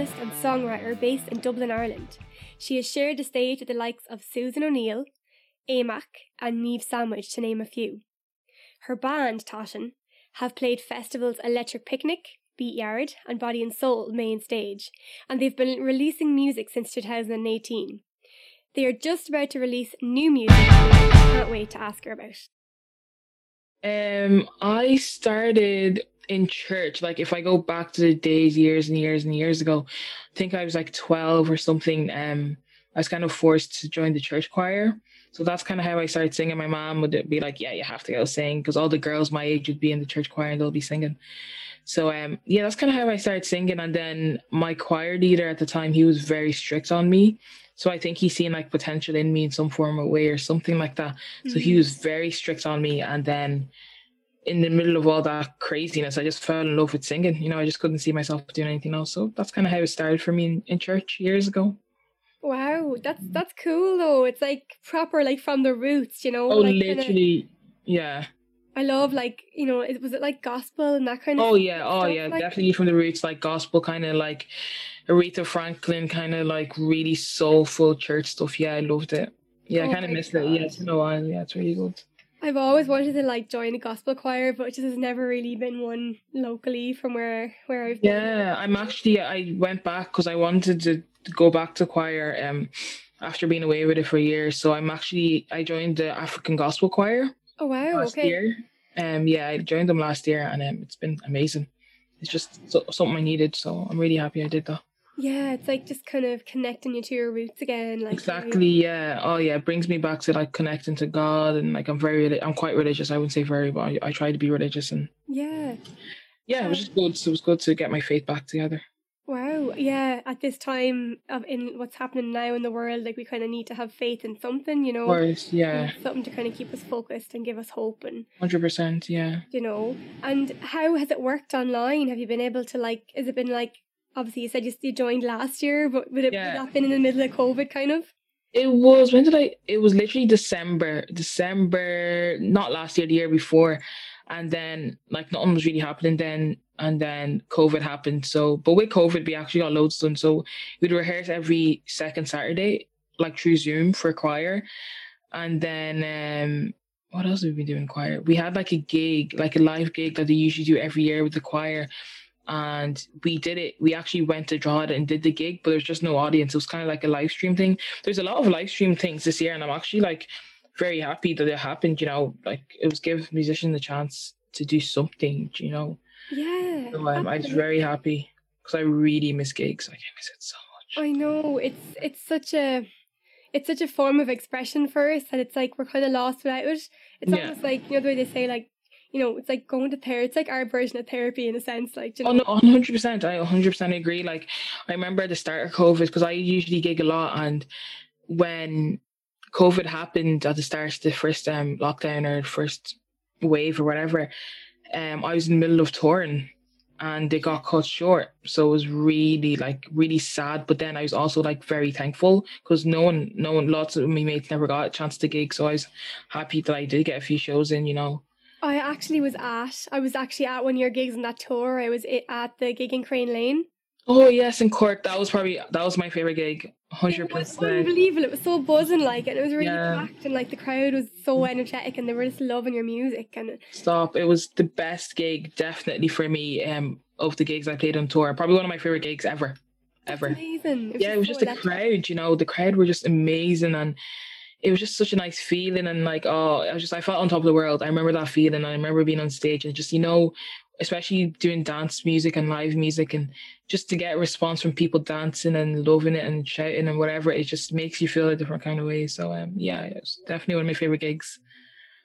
and songwriter based in Dublin, Ireland. She has shared the stage with the likes of Susan O'Neill, AE MAK, and Neve Sandwich, to name a few. Her band, Toshin, have played festivals Electric Picnic, Beat Yard, and Body and Soul main stage, and they've been releasing music since 2018. They are just about to release new music, I can't wait to ask her about. Um, I started in church. Like if I go back to the days, years and years and years ago, I think I was like twelve or something. Um, I was kind of forced to join the church choir. So that's kind of how I started singing. My mom would be like, "Yeah, you have to go sing," because all the girls my age would be in the church choir and they'll be singing. So um, yeah, that's kind of how I started singing. And then my choir leader at the time, he was very strict on me. So I think he's seen like potential in me in some form or way or something like that. Mm-hmm. So he mm-hmm. was very strict on me. And then in the middle of all that craziness, I just fell in love with singing. You know, I just couldn't see myself doing anything else. So that's kind of how it started for me in, in church years ago. Wow, that's that's cool though. It's like proper, like from the roots, you know. Oh, like literally, kinda... yeah. I love like you know, it was it like gospel and that kind of. Oh yeah, oh yeah, like... definitely from the roots, like gospel, kind of like Aretha Franklin, kind of like really soulful church stuff. Yeah, I loved it. Yeah, oh I kind of missed God. it. Yeah, it's been a while. Yeah, it's really good. I've always wanted to like join a gospel choir, but it just has never really been one locally from where where I've been. Yeah, I'm actually I went back because I wanted to, to go back to choir um after being away with it for years. So I'm actually I joined the African Gospel Choir. Oh wow! Last okay. Year. Um, yeah, I joined them last year, and um, it's been amazing. It's just so, something I needed, so I'm really happy I did that. Yeah, it's like just kind of connecting you to your roots again. Like exactly, yeah. Oh yeah, it brings me back to like connecting to God, and like I'm very, I'm quite religious. I wouldn't say very, but I, I try to be religious, and yeah, yeah, it was just good. So it was good to get my faith back together. Wow, yeah. At this time of in what's happening now in the world, like we kind of need to have faith in something, you know. Of course, yeah. Something to kind of keep us focused and give us hope and. Hundred percent, yeah. You know, and how has it worked online? Have you been able to like? Has it been like? Obviously, you said you, you joined last year, but would it yeah. would that been in the middle of COVID, kind of? It was when did I? It was literally December, December, not last year, the year before, and then like nothing was really happening then and then COVID happened. So, but with COVID, we actually got loads done. So we'd rehearse every second Saturday, like through Zoom for choir. And then, um, what else have we been doing choir? We had like a gig, like a live gig that they usually do every year with the choir. And we did it. We actually went to Drogheda and did the gig, but there's just no audience. It was kind of like a live stream thing. There's a lot of live stream things this year, and I'm actually like very happy that it happened. You know, like it was give musicians the chance to do something. You know, yeah. So um, I'm just very happy because I really miss gigs. Like I miss it so much. I know it's it's such a it's such a form of expression for us that it's like we're kind of lost without it. It's yeah. almost like you know the way they say like you know it's like going to therapy. It's like our version of therapy in a sense. Like you know? oh no, hundred percent. I hundred percent agree. Like I remember at the start of COVID because I usually gig a lot, and when COVID happened at the start of the first um lockdown or first wave or whatever um, I was in the middle of touring and they got cut short. So it was really like really sad. But then I was also like very thankful because no one, no one, lots of my mates never got a chance to gig. So I was happy that I did get a few shows in, you know. I actually was at, I was actually at one of your gigs on that tour. I was at the gig in Crane Lane. Oh yes, in Cork. That was probably that was my favorite gig. Hundred percent. It was unbelievable! It was so buzzing, like, and it was really yeah. packed, and like the crowd was so energetic, and they were just loving your music. And stop! It was the best gig, definitely for me. Um, of the gigs I played on tour, probably one of my favorite gigs ever, ever. That's amazing. It yeah, it was just the crowd. You know, the crowd were just amazing, and it was just such a nice feeling and like oh I was just I felt on top of the world. I remember that feeling I remember being on stage and just you know especially doing dance music and live music and just to get a response from people dancing and loving it and shouting and whatever it just makes you feel a different kind of way. So um yeah it's definitely one of my favorite gigs.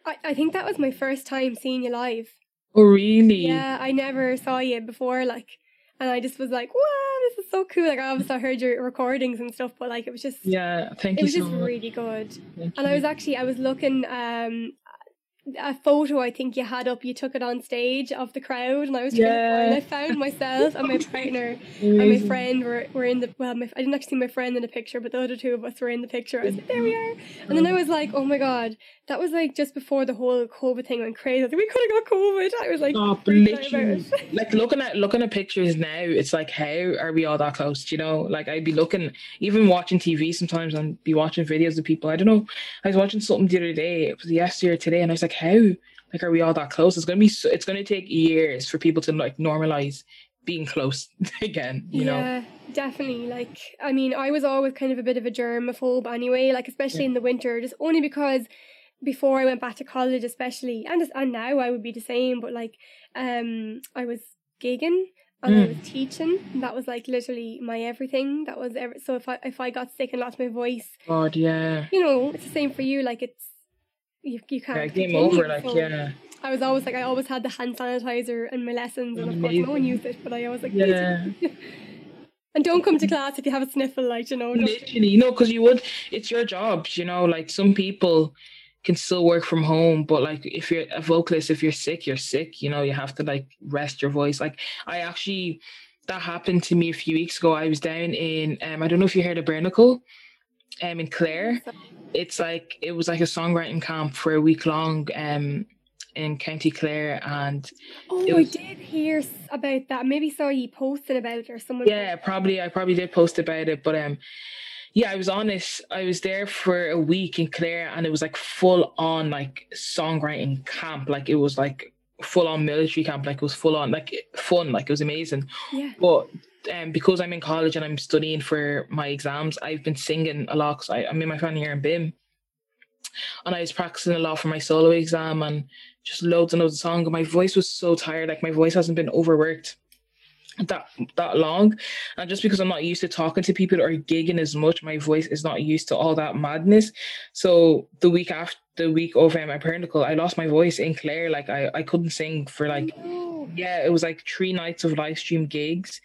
I, I think that was my first time seeing you live. Oh really? Yeah I never saw you before like and I just was like wow this is so cool. Like I obviously heard your recordings and stuff but like it was just yeah thank it you it was so just much. really good. Thank and you. I was actually I was looking um a photo I think you had up. You took it on stage of the crowd, and I was trying yeah. to find. I found myself and my partner and my friend were, were in the. Well, my, I didn't actually see my friend in the picture, but the other two of us were in the picture. I was like, there we are. And then I was like, oh my god, that was like just before the whole COVID thing went crazy. Like, we could have got COVID. I was like, oh, literally, like looking at looking at pictures now, it's like, how are we all that close? You know, like I'd be looking, even watching TV sometimes, and be watching videos of people. I don't know. I was watching something the other day. It was yesterday or today, and I was like, how? Like, are we all that close? It's gonna be. So, it's gonna take years for people to like normalize being close again. You know? yeah, know. definitely. Like, I mean, I was always kind of a bit of a germaphobe anyway. Like, especially yeah. in the winter, just only because before I went back to college, especially, and and now I would be the same. But like, um, I was gigging and mm. I was teaching. that was like literally my everything. That was ever. So if I if I got sick and lost my voice, God, yeah, you know, it's the same for you. Like it's you, you can't. Yeah, game over. Like so yeah. I was always like I always had the hand sanitizer in my lessons, and of course no one used it, but I always like yeah. and don't come to class if you have a sniffle, like you know. Literally, you know, because you would. It's your job, you know. Like some people can still work from home, but like if you're a vocalist, if you're sick, you're sick. You know, you have to like rest your voice. Like I actually, that happened to me a few weeks ago. I was down in um, I don't know if you heard of Bernacle, um, in Clare it's like it was like a songwriting camp for a week long um in County Clare and oh was, I did hear about that. Maybe saw you posted about it or someone yeah probably I probably did post about it but um yeah I was honest. I was there for a week in Clare and it was like full on like songwriting camp like it was like full on military camp like it was full on like fun. Like it was amazing. Yeah. But um, because I'm in college and I'm studying for my exams, I've been singing a lot because I'm in my final year in BIMM. And I was practicing a lot for my solo exam and just loads and loads of songs. And my voice was so tired, like my voice hasn't been overworked that that long. And just because I'm not used to talking to people or gigging as much, my voice is not used to all that madness. So the week after the week of um, my Pernicle, I lost my voice in Clare. Like I, I couldn't sing for like yeah, it was like three nights of live stream gigs.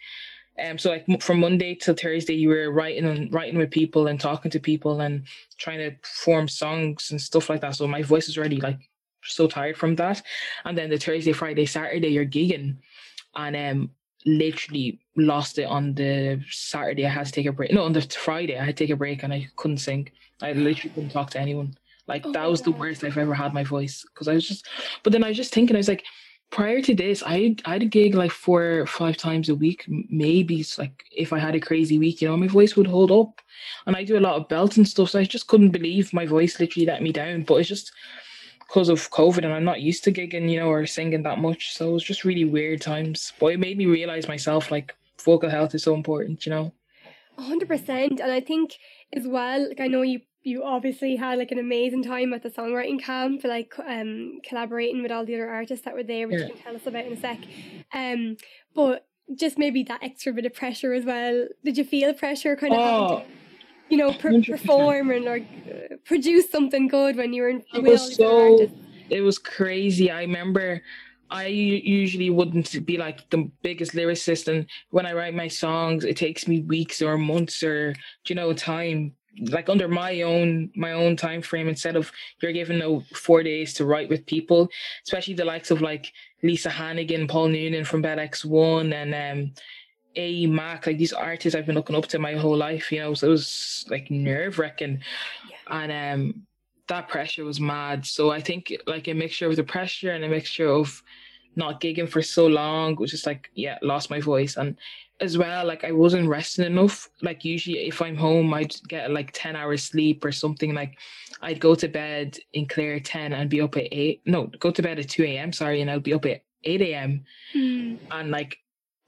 Um, so like from Monday till Thursday, you were writing and writing with people and talking to people and trying to form songs and stuff like that. So my voice is already like so tired from that. And then the Thursday, Friday, Saturday, you're gigging, and um, literally lost it on the Saturday. I had to take a break. No, on the Friday, I had to take a break and I couldn't sing. I literally couldn't talk to anyone. Like oh that was God. the worst I've ever had my voice because I was just. But then I was just thinking, I was like, prior to this, I I'd gig like four or five times a week, maybe it's like if I had a crazy week, you know, my voice would hold up. And I do a lot of belts and stuff, so I just couldn't believe my voice literally let me down. But it's just because of COVID and I'm not used to gigging, you know, or singing that much. So it was just really weird times. But it made me realize myself like vocal health is so important, you know. hundred percent. And I think as well, like I know you you obviously had like an amazing time at the songwriting camp, like um collaborating with all the other artists that were there, which yeah. you can tell us about in a sec. Um, but just maybe that extra bit of pressure as well. Did you feel pressure kind of? Oh. To, you know, per- perform and or uh, produce something good when you were in. It was so. It was crazy. I remember I usually wouldn't be like the biggest lyricist, and when I write my songs, it takes me weeks or months or you know time like under my own my own time frame instead of you're given no four days to write with people especially the likes of like lisa hannigan paul noonan from Bell X1 and um AE MAK like these artists i've been looking up to my whole life you know so it was like nerve-wracking. Yeah. and um that pressure was mad. So i think like a mixture of the pressure and a mixture of not gigging for so long was just like yeah lost my voice. And as well, like I wasn't resting enough. Like usually if I'm home, I'd get like 10 hours sleep or something. Like I'd go to bed in Clare 10 and be up at 8. No, go to bed at 2 a.m. Sorry. And i'd be up at 8 a.m. Mm. And like,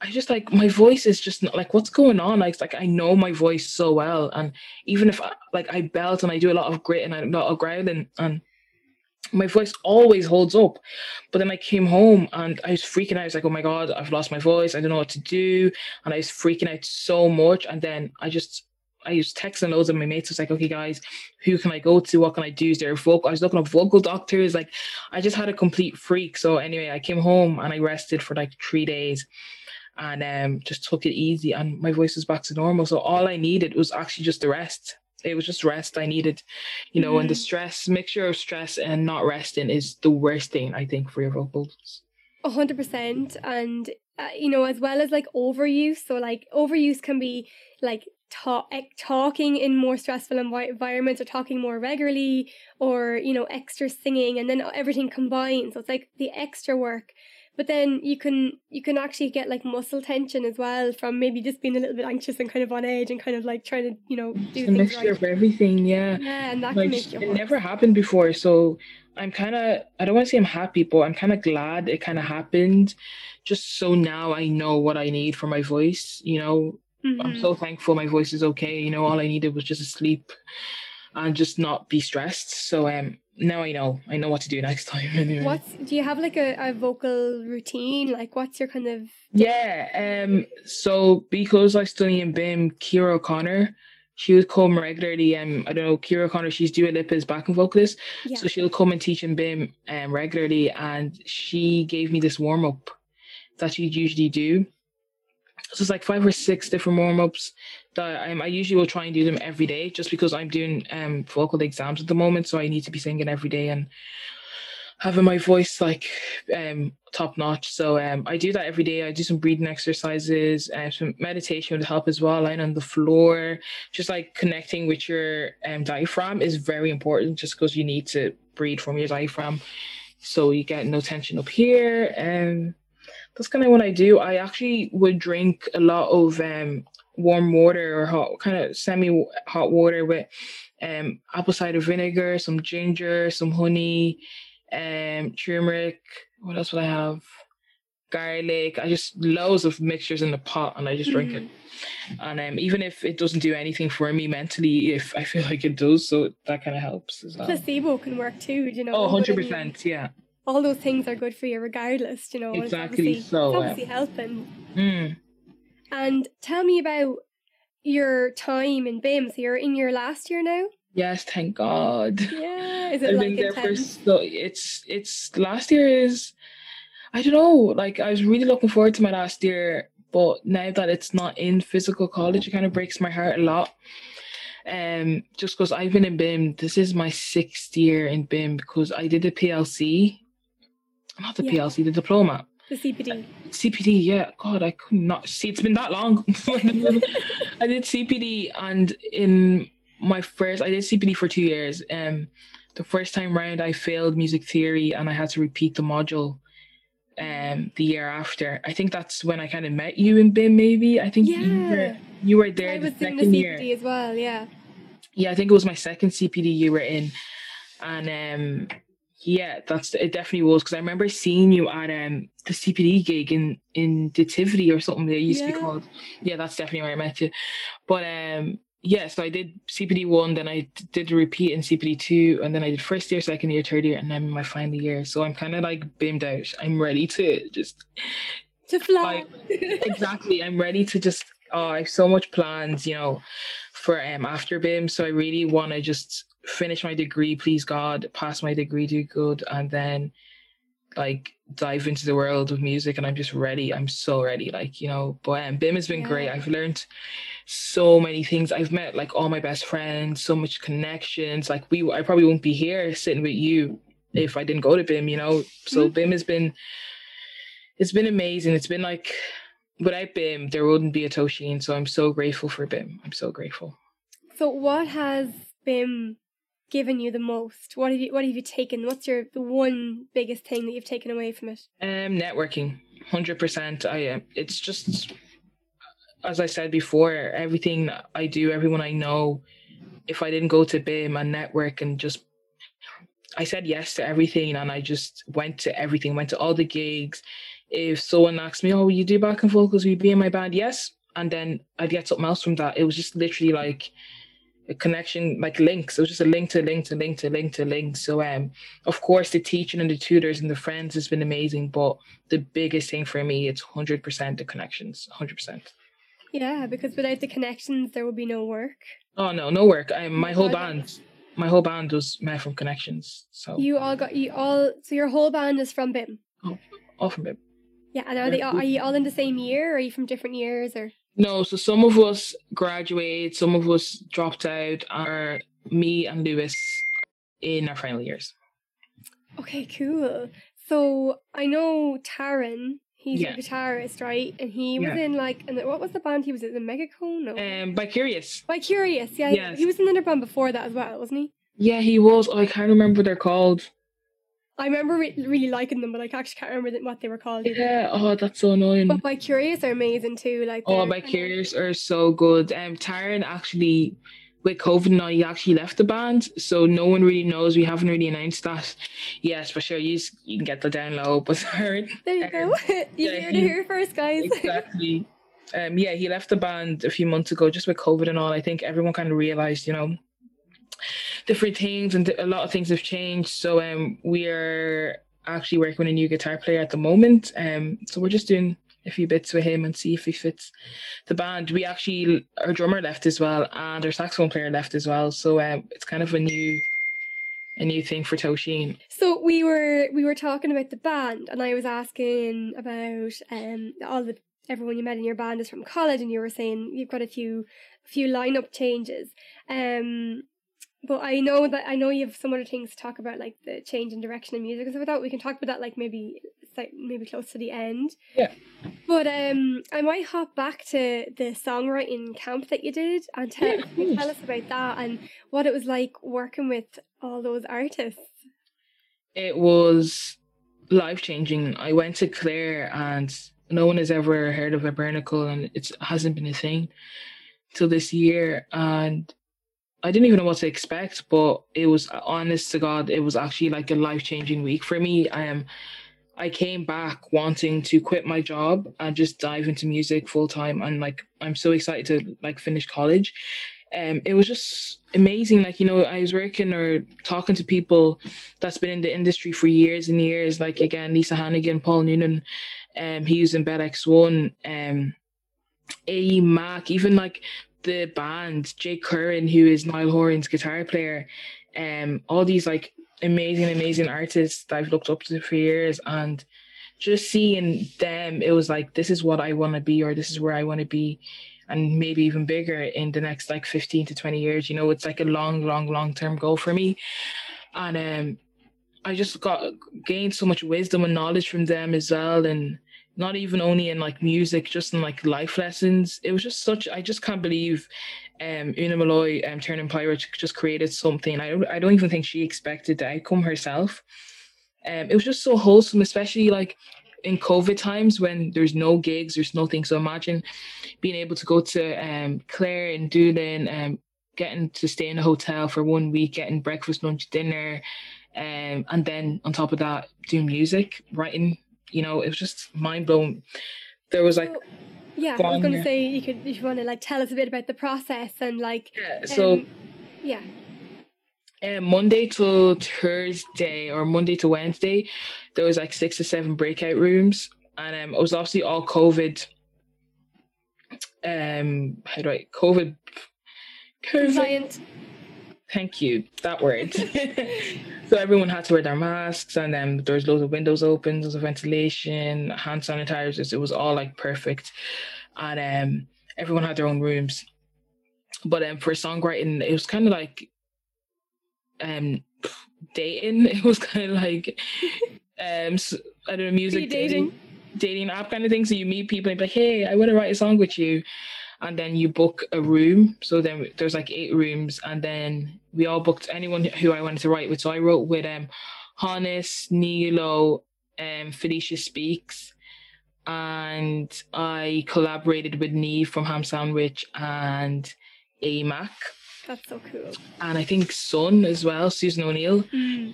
I just like my voice is just not like what's going on. Like, like I know my voice so well. And even if I, like I belt and I do a lot of grit and a lot of growling and my voice always holds up. But then I came home and I was freaking out. I was like, oh my God, I've lost my voice. I don't know what to do. And I was freaking out so much. And then I just, I was texting loads of my mates. I was like, okay, guys, who can I go to? What can I do? Is there a vocal? I was looking up vocal doctors. Like, I just had a complete freak. So anyway, I came home and I rested for like three days and um, just took it easy. And my voice was back to normal. So all I needed was actually just the rest it was just rest I needed, you know, mm. and the Mm-hmm. stress mixture of stress and not resting is the worst thing I think for your vocals. A hundred percent, and uh, you know, as well as like overuse. So like overuse can be like ta- ec- talking in more stressful envi- environments, or talking more regularly, or you know, extra singing, and then everything combines. So it's like the extra work. But then you can you can actually get like muscle tension as well from maybe just being a little bit anxious and kind of on edge and kind of like trying to you know do It's a mixture right. of everything, yeah. Yeah, and that Like can make you it never happened before, so I'm kind of I don't want to say I'm happy, but I'm kind of glad it kind of happened, just so now I know what I need for my voice. You know, I'm Mhm. so thankful my voice is okay. You know, all I needed was just to sleep and just not be stressed. So um, now I know I know what to do next time. Anyway. What's do you have like a, a vocal routine? Like what's your kind of Yeah. Um. So because I study in BIMM, Kira O'Connor, she would come regularly. Um. I don't know Kira O'Connor. She's Dua Lipa's backing vocalist. yeah. So she'll come and teach in BIMM um, regularly, and she gave me this warm up that she'd usually do. So it's like five or six different warm ups that um, I usually will try and do them every day, just because I'm doing um vocal exams at the moment, so I need to be singing every day and having my voice like um top notch. So um I do that every day. I do some breathing exercises and some meditation would help as well. Lying on the floor, just like connecting with your um diaphragm is very important just because you need to breathe from your diaphragm so you get no tension up here. Um that's kind of what I do. I actually would drink a lot of um warm water or hot kind of semi hot water with um apple cider vinegar, some ginger, some honey, um turmeric. What else would I have? Garlic. I just loads of mixtures in the pot and I just drink it. And um even if it doesn't do anything for me mentally, if I feel like it does, so that kind of helps as well. placebo can work too, you know. Oh, 100 percent, yeah. All those things are good for you regardless, you know. it's Exactly, obviously- so, it's obviously helping. Mm. And tell me about your time in BIMM. So you're in your last year now? Yes, thank God. Yeah. Is it I've like been there for so it's it's last year is I don't know, like I was really looking forward to my last year, but now that it's not in physical college, it kind of breaks my heart a lot. Um, just because I've been in BIMM, this is my sixth year in BIMM because I did the PLC, not the Yeah. PLC, the diploma. The CPD. CPD, yeah. God, I could not see. It's been that long. I did CPD, and in my first, I did CPD for two years. Um, the first time round, I failed music theory, and I had to repeat the module. Um, the year after, I think that's when I kind of met you in BIMM. Maybe I think you were Yeah. you were there I the was doing the CPD year. as well, yeah. Yeah, I think it was my second CPD you were in, and um, yeah, that's it. Definitely was because I remember seeing you at um the CPD gig in in Nativity or something. They used to be called. Yeah, that's definitely where I met you. But um, yeah, so I did CPD one, then I did a repeat in CPD two, and then I did first year, second year, third year, and in my final year. So I'm kind of like beamed out. I'm ready to just To fly. exactly. I'm ready to just. Oh, I have so much plans, you know, for um after BIMM. So I really want to just finish my degree, please God, pass my degree, do good, and then like dive into the world of music. And I'm just ready. I'm so ready. Like you know, but um, BIMM has been great. I've learned so many things. I've met like all my best friends, so much connections. Like we, I probably won't be here sitting with you if I didn't go to BIMM. You know, so BIMM has been. It's been amazing. It's been like without BIMM, there wouldn't be a Toshin. So I'm so grateful for BIMM. I'm so grateful. So what has BIMM given you the most? What have you what have you taken? What's your the one biggest thing that you've taken away from it? Um, networking, hundred percent. I am. it's just as I said before. Everything I do, everyone I know. If I didn't go to BIMM and network and just, I said yes to everything and I just went to everything. Went to all the gigs. If someone asked me, "Oh, you do back and vocals? Will you be in my band?" Yes, and then I'd get something else from that. It was just literally like a connection, like links. It was just a link to link to link to link to link. So um of course the teaching and the tutors and the friends has been amazing, but the biggest thing for me it's hundred percent the connections. hundred percent. Yeah, because without the connections there would be no work. Oh no, no work. I my whole band my whole band was met from connections. So You all got you all so your whole band is from BIMM. Oh, all from BIMM. Yeah, and are they all, are you all in the same year or are you from different years or No, so some of us graduated, some of us dropped out, are me and Lewis in our final years. Okay, cool. So I know Taran, he's Yeah. a guitarist, right? And he was Yeah. in like, and what was the band he was in? The Megacone? No. Um, Bicurious. By Curious, yeah. Yes. He was in another band before that as well, wasn't he? Yeah, he was. Oh, I can't remember what they're called. I remember re- really liking them, but I actually can't remember what they were called. Yeah. Oh, that's so annoying. But Bicurious are amazing too. Like Oh, kinda- Curious are so good. Um, Taran actually, with COVID now, he actually left the band, so no one really knows. We haven't really announced that. Yes, for sure. You you can get the download. but Taran. There you go. you yeah, heard it here first, guys. exactly. Um, yeah, he left the band a few months ago, just with COVID and all. I think everyone kind of realized, you know, different things and a lot of things have changed. So um, we are actually working with a new guitar player at the moment. Um, so we're just doing a few bits with him and see if he fits the band. We actually our drummer left as well, and our saxophone player left as well. So um, it's kind of a new a new thing for Toshin. So we were we were talking about the band, and I was asking about um all the everyone you met in your band is from college, and you were saying you've got a few few lineup changes. Um, but I know that I know you have some other things to talk about, like the change in direction in music and stuff like that. We can talk about that like maybe maybe close to the end. Yeah. But um, I might hop back to the songwriting camp that you did and tell, Yeah, tell us about that and what it was like working with all those artists. it was life changing. I went to Clare and no one has ever heard of Abernacle and it hasn't been a thing till this year. And I didn't even know what to expect, but it was honest to God, it was actually like a life changing week for me. I am. I came back wanting to quit my job and just dive into music full time and like I'm so excited to like finish college. Um it was just amazing. Like, you know, I was working or talking to people that's been in the industry for years and years. Like again, Lisa Hannigan, Paul Noonan, um, he was in Bell X One, um, Mac, even like the band, Jake Curran, who is Niall Horan's guitar player, um, all these like amazing, amazing artists that I've looked up to for years and just seeing them, it was like this is what I want to be or this is where I want to be and maybe even bigger in the next like 15 to 20 years. You know, it's like a long, long, long term goal for me. And um I just got gained so much wisdom and knowledge from them as well. And not even only in like music, just in like life lessons. It was just such I just can't believe um Una Malloy um Turning Pirate just created something. I don't I don't even think she expected the outcome herself. Um it was just so wholesome, especially like in COVID times when there's no gigs, there's nothing. So imagine being able to go to um Clare and Doolin um getting to stay in a hotel for one week, getting breakfast, lunch, dinner, um, and then on top of that, do music, writing. You know, it was just mind blowing. There was like, So, yeah, I was going to say you could if you want to like tell us a bit about the process and like yeah, so um, yeah. um, Monday to Thursday or Monday to Wednesday, there was like six to seven breakout rooms, and um, it was obviously all COVID. Um, how do I COVID? COVID. Compliant. Thank you. That word. so everyone had to wear their masks, and then there was loads of windows open, of ventilation, hand sanitizers. It was all like perfect, and um, everyone had their own rooms. But um, for songwriting, it was kind of like um dating. It was kind of like um s- I don't know music Speed dating. dating app kind of thing. So you meet people and be like, hey, I want to write a song with you. And then you book a room. So then there's like eight rooms. And then we all booked anyone who I wanted to write with. So I wrote with um Hannes, Nilo, um, Felicia Speaks. And I collaborated with Niamh from Ham Sandwich and AE MAK. That's so cool. And I think Sun as well, Susan O'Neill. Mm.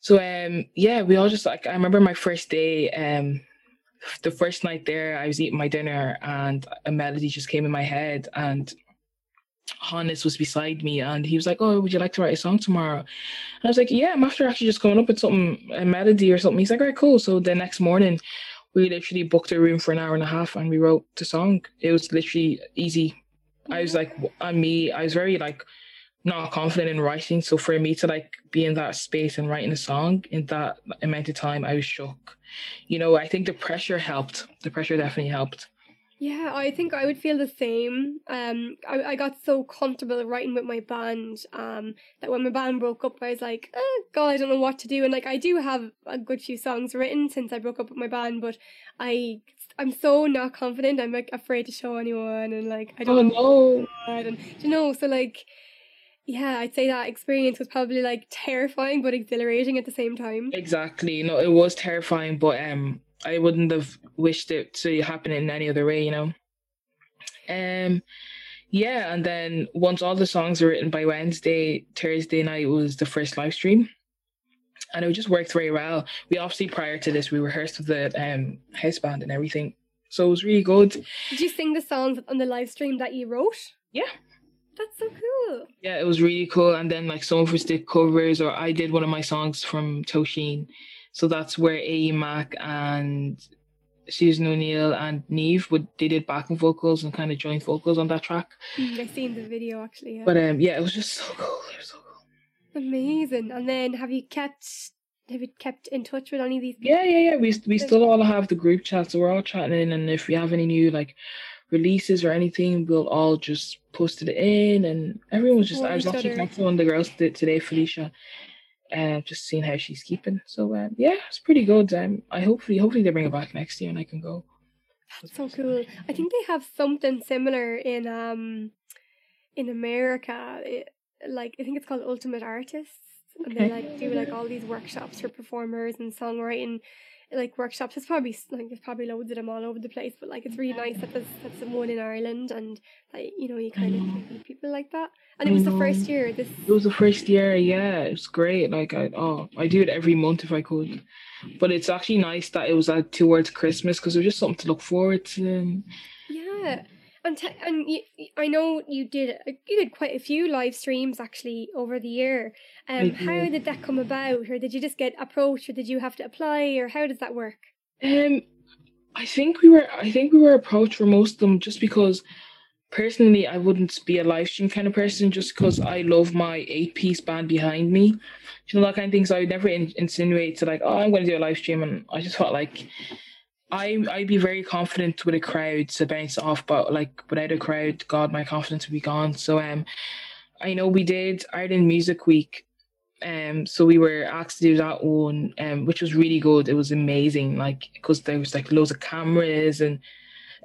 So um yeah, we all just like I remember my first day, um the first night there I was eating my dinner and a melody just came in my head and Hannes was beside me and he was like, Oh, would you like to write a song tomorrow? And I was like, Yeah, I'm after actually just coming up with something, a melody or something. He's like, All right, cool. So the next morning we literally booked a room for an hour and a half and we wrote the song. It was literally easy. I was like, I'm me. I was very like not confident in writing. So for me to like be in that space and writing a song in that amount of time, I was shook. You know, I think the pressure helped. The pressure definitely helped. Yeah, I think I would feel the same. Um, I, I got so comfortable writing with my band um, that when my band broke up, I was like, oh, God, I don't know what to do. And like, I do have a good few songs written since I broke up with my band, but I I'm so not confident. I'm like afraid to show anyone, and like I don't oh, know. And you know, so like, yeah, I'd say that experience was probably like terrifying but exhilarating at the same time. Exactly. No, it was terrifying, but um, I wouldn't have wished it to happen in any other way, you know. Um, yeah, and then once all the songs were written by Wednesday, Thursday night was the first live stream, and it just worked very well. We obviously prior to this we rehearsed with the um house band and everything, so it was really good. Did you sing the songs on the live stream that you wrote? Yeah. That's so cool. Yeah, it was really cool. And then like some of us did covers, or I did one of my songs from Tosheen. So that's where AE MAK and Susan O'Neill and Neve would they did backing vocals and kind of joint vocals on that track. Mm, I seen the video actually. Yeah. But um, yeah, it was just so cool. It was so cool. Amazing. And then have you kept have you kept in touch with any of these people? Yeah, yeah, yeah. We we still all have the group chat, so we're all chatting in, and if we have any new like releases or anything, we'll all just post it in, and everyone's just. I was actually talking to one of the girls today, Felicia, uh, just seeing how she's keeping. So uh, yeah, it's pretty good. Um, I hopefully hopefully they bring it back next year and I can go. That's so cool. I think they have something similar in um in America. It, like I think it's called Ultimate Artists, and they like do like all these workshops for performers and songwriting like workshops. It's probably like there's probably loads of them all over the place, but like it's really nice that there's that's one in Ireland, and like you know you kind of mm. meet people like that. And it was the first year. This it was the first year. Yeah, it's great. Like I oh I do it every month if I could, but it's actually nice that it was like towards Christmas because it was just something to look forward to. Yeah. And t- and you, I know you did you did quite a few live streams actually over the year. Um, how did that come about, or did you just get approached, or did you have to apply, or how does that work? Um, I think we were I think we were approached for most of them just because personally I wouldn't be a live stream kind of person just because I love my eight piece band behind me. You know that kind of thing. So I would never in- insinuate to like, oh, I'm going to do a live stream, and I just felt like I I'd be very confident with a crowd to bounce off, but like without a crowd, God, my confidence would be gone. So um, I know we did Ireland Music Week, um, so we were asked to do that one, um, which was really good. It was amazing, like because there was like loads of cameras and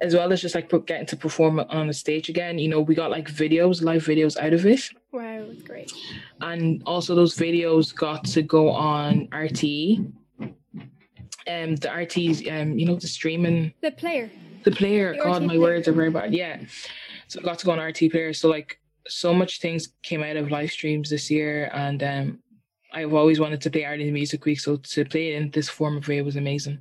as well as just like getting to perform on the stage again. You know, we got like videos, live videos out of it. Wow, it's great. And also those videos got to go on RTE um the RT's um you know the streaming. The player. The player the god RT my player. words are very bad. Yeah. So I got to go on RT player so like so much things came out of live streams this year. And um I've always wanted to play Ireland Music Week. So to play it in this form of way was amazing.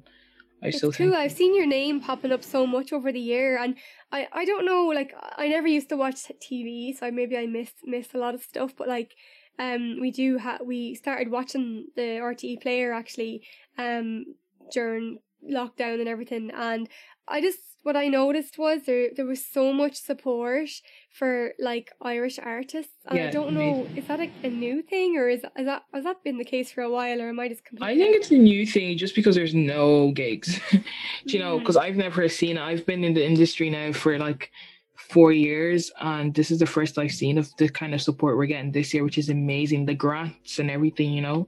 I it's cool. I've seen your name popping up so much over the year, and I, I don't know. Like I never used to watch TV, so maybe I missed missed a lot of stuff. But like, um, we do have we started watching the RTE player actually, um, during lockdown and everything and I just what I noticed was there there was so much support for like Irish artists and yeah, I don't know is that a, a new thing or is, is that has that been the case for a while or am I just completely I think it's a new thing just because there's no gigs. You know mm-hmm. because I've never seen it I've been in the industry now for like four years and this is the first I've seen of the kind of support we're getting this year which is amazing the grants and everything you know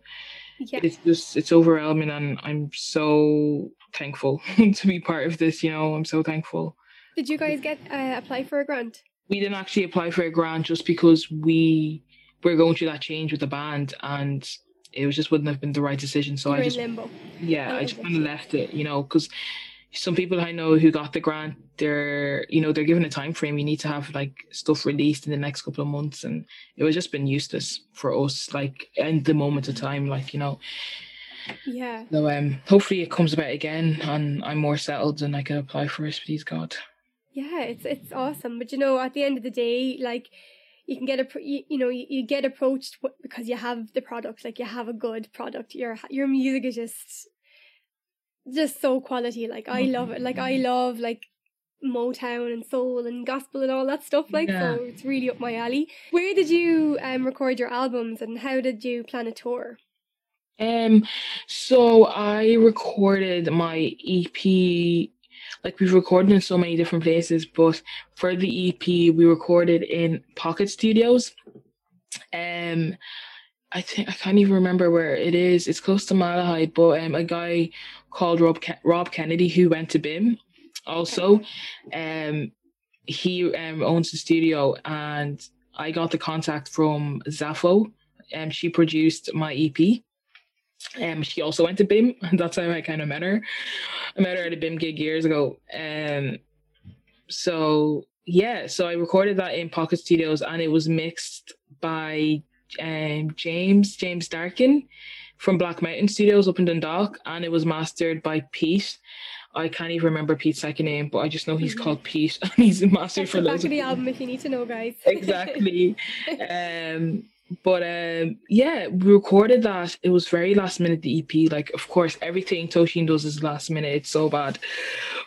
yeah. it's just it's overwhelming and i'm so thankful to be part of this you know i'm so thankful did you guys get uh, apply for a grant we didn't actually apply for a grant just because we were going through that change with the band and it was just wouldn't have been the right decision so you i just limbo. yeah i just kind of left it you know because some people I know who got the grant, they're you know they're given a time frame. You need to have like stuff released in the next couple of months, and it was just been useless for us. Like in the moment of time, like you know. Yeah. So um, hopefully it comes about again, and I'm more settled, and I can apply for it. Please God. Yeah, it's it's awesome, but you know, at the end of the day, like you can get a you, you know you, you get approached because you have the product like you have a good product your your music is just just so quality. Like I love it. Like I mm-hmm. love like Motown and soul and gospel and all that stuff. Like yeah. so, it's really up my alley. Where did you um record your albums and how did you plan a tour? Um, so I recorded my EP like we've recorded in so many different places, but for the EP we recorded in Pocket Studios. Um I think I can't even remember where it is. It's close to Malahide, but um, a guy called Rob Ke- Rob Kennedy who went to BIMM also. Um, he um, owns the studio, and I got the contact from Zafo. and she produced my EP. Um, she also went to BIMM, and that's how I kind of met her. I met her at a BIMM gig years ago. Um, so yeah, so I recorded that in Pocket Studios, and it was mixed by um, James James Darkin from Black Mountain Studios up in Dundalk, and it was mastered by Pete. I can't even remember Pete's second name, but I just know he's mm-hmm. called Pete, and he's mastered That's for loads of the album if you need to know, guys. exactly. um, but um, yeah, we recorded that. It was very last minute. The EP, like, of course, everything Tosheen does is last minute. It's so bad,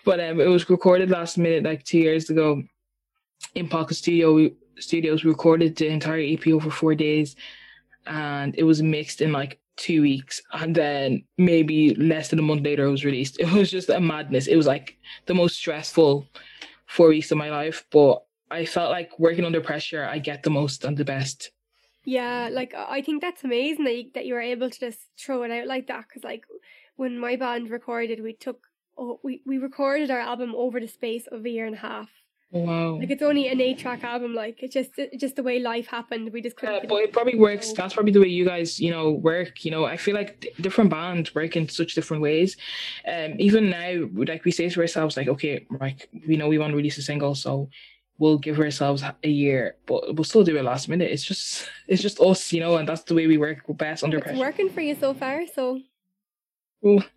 but um, it was recorded last minute, like two years ago, in Pocket Studio. We, Studios. Recorded the entire EP over four days, and it was mixed in like two weeks and then maybe less than a month later it was released. It was just a madness. It was like the most stressful four weeks of my life but i felt like working under pressure i get the most and the best. Yeah like i think that's amazing that you, that you were able to just throw it out like that because like when my band recorded we took oh, we, we recorded our album over the space of a year and a half Wow. Like it's only an eight track album, like it's just it's just the way life happened. We just couldn't. Yeah, but it probably works. That's probably the way you guys, you know, work. You know, I feel like different bands work in such different ways. Um, even now, like we say to ourselves, like, okay, like we know we want to release a single, so we'll give ourselves a year, but we'll still do it last minute. It's just it's just us, you know, and that's the way we work best under it's pressure. Working for you so far, so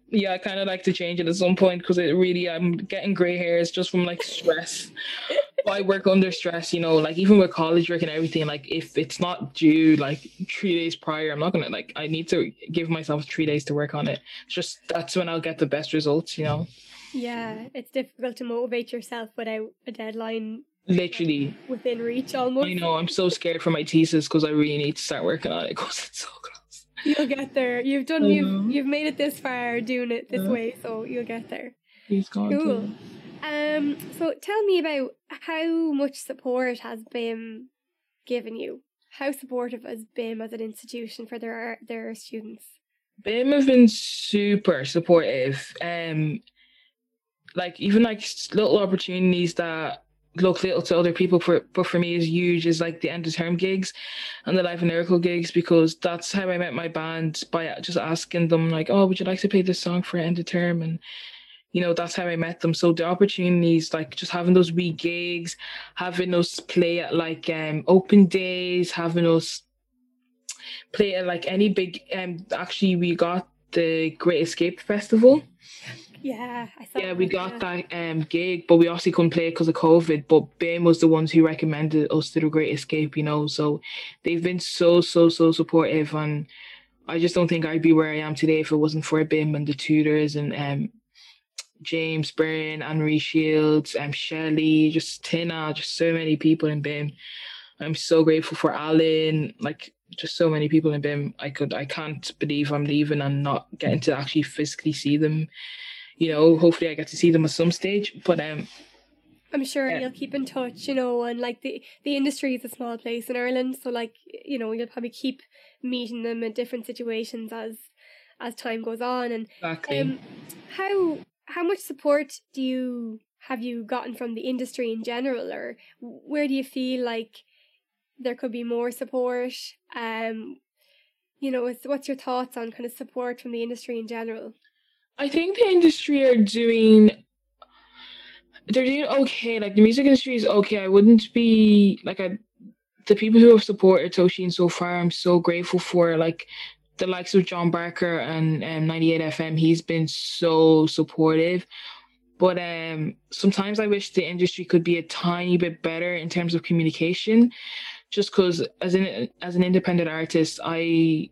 yeah, I kind of like to change it at some point because it really, I'm getting gray hairs just from like stress. I work under stress, you know, like even with college work and everything, like if it's not due like three days prior, I'm not gonna like, I need to give myself three days to work on it. It's just that's when I'll get the best results, you know? Yeah, it's difficult to motivate yourself without a deadline literally within reach almost. I know, I'm so scared for my thesis because I really need to start working on it because it's so. You'll get there. You've done. You've you've made it this far doing it this yeah. way, so you'll get there. He's gone. Cool. Um. So tell me about how much support has BIMM given you. How supportive has BIMM as an institution for their their students? BIMM have been super supportive. Um, like even like little opportunities that look little to other people for but for me is huge is like the end of term gigs and the live and lyrical gigs because that's how I met my band by just asking them like oh would you like to play this song for end of term? And you know that's how I met them. So the opportunities like just having those wee gigs having us play at like um open days having us play at like any big um actually we got the Great Escape Festival yeah, yeah, we got that um gig, but we obviously couldn't play it because of COVID. But BIMM was the ones who recommended us to the Great Escape, you know. So they've been so so so supportive, and I just don't think I'd be where I am today if it wasn't for BIMM and the tutors and um James Byrne, Anne Shields, um Shelley, just Tina, just so many people in BIMM. I'm so grateful for Alan, like just so many people in BIMM. I could I can't believe I'm leaving and not getting to actually physically see them you know, hopefully I get to see them at some stage. But um I'm sure yeah. you'll keep in touch, you know, and like the the industry is a small place in Ireland, so like you know you'll probably keep meeting them in different situations as as time goes on. And exactly. um, how how much support do you have you gotten from the industry in general, or where do you feel like there could be more support? Um, you know, what's your thoughts on kind of support from the industry in general? I think the industry are doing they're doing okay. Like the music industry is okay. I wouldn't be like I the people who have supported Tosheen so far, I'm so grateful for. Like the likes of John Barker and um, 98 FM, he's been so supportive. But um, sometimes I wish the industry could be a tiny bit better in terms of communication. Just because as an as an independent artist, I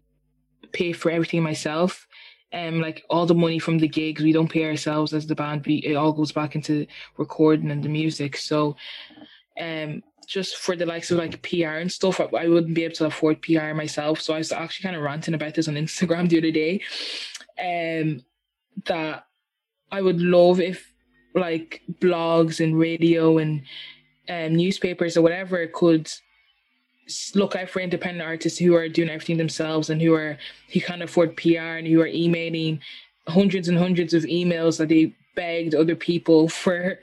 pay for everything myself um like all the money from the gigs we don't pay ourselves as the band we it all goes back into recording and the music. So um just for the likes of like PR and stuff I, I wouldn't be able to afford PR myself. So I was actually kind of ranting about this on Instagram the other day um that I would love if like blogs and radio and um, newspapers or whatever could look out for independent artists who are doing everything themselves and who are who can't afford PR and who are emailing hundreds and hundreds of emails that they begged other people for,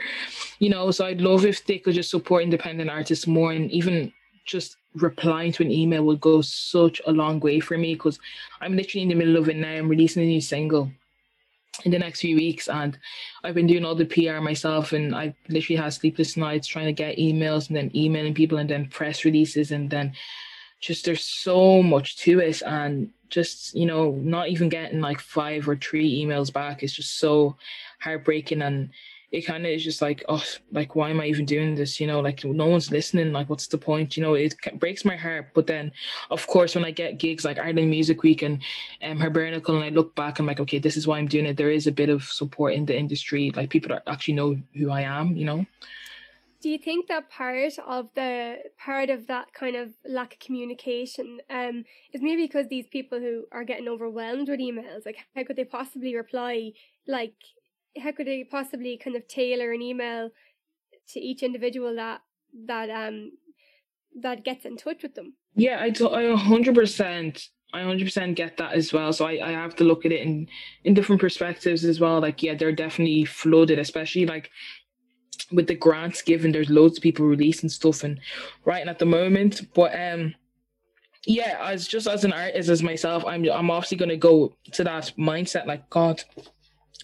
you know. So I'd love if they could just support independent artists more and even just replying to an email would go such a long way for me because I'm literally in the middle of it now. I'm releasing a new single in the next few weeks and I've been doing all the PR myself and I literally had sleepless nights trying to get emails and then emailing people and then press releases and then just there's so much to it and just you know not even getting like five or three emails back is just so heartbreaking and it kind of is just like oh like why am i even doing this? You know like no one's listening like what's the point? You know it breaks my heart. But then of course when i get gigs like ireland music week and um Hibernacle and i look back i'm like okay this is why i'm doing it. There is a bit of support in the industry like people actually know who i am you know? Do you think that part of the part of that kind of lack of communication um is maybe because these people who are getting overwhelmed with emails like how could they possibly reply like how could they possibly kind of tailor an email to each individual that that um that gets in touch with them yeah i do, i 100% I 100% get that as well. So I, I have to look at it in, in different perspectives as well. Like, yeah, they're definitely flooded, especially like with the grants given, there's loads of people releasing stuff and writing at the moment. But um yeah, as just as an artist as myself, I'm I'm obviously gonna go to that mindset like God,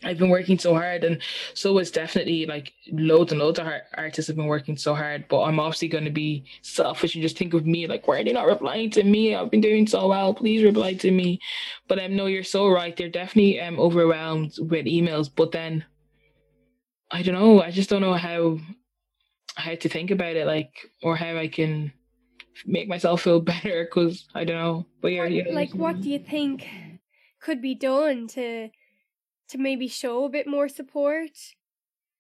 I've been working so hard, and so it's definitely like loads and loads of artists have been working so hard. But I'm obviously going to be selfish and just think of me, like, why are they not replying to me? I've been doing so well. Please reply to me. But um, know you're so right. They're definitely um overwhelmed with emails. But then, I don't know. I just don't know how how to think about it, like, or how I can make myself feel better. Because I don't know. But yeah, yeah. Like, what do you think could be done to? To maybe show a bit more support.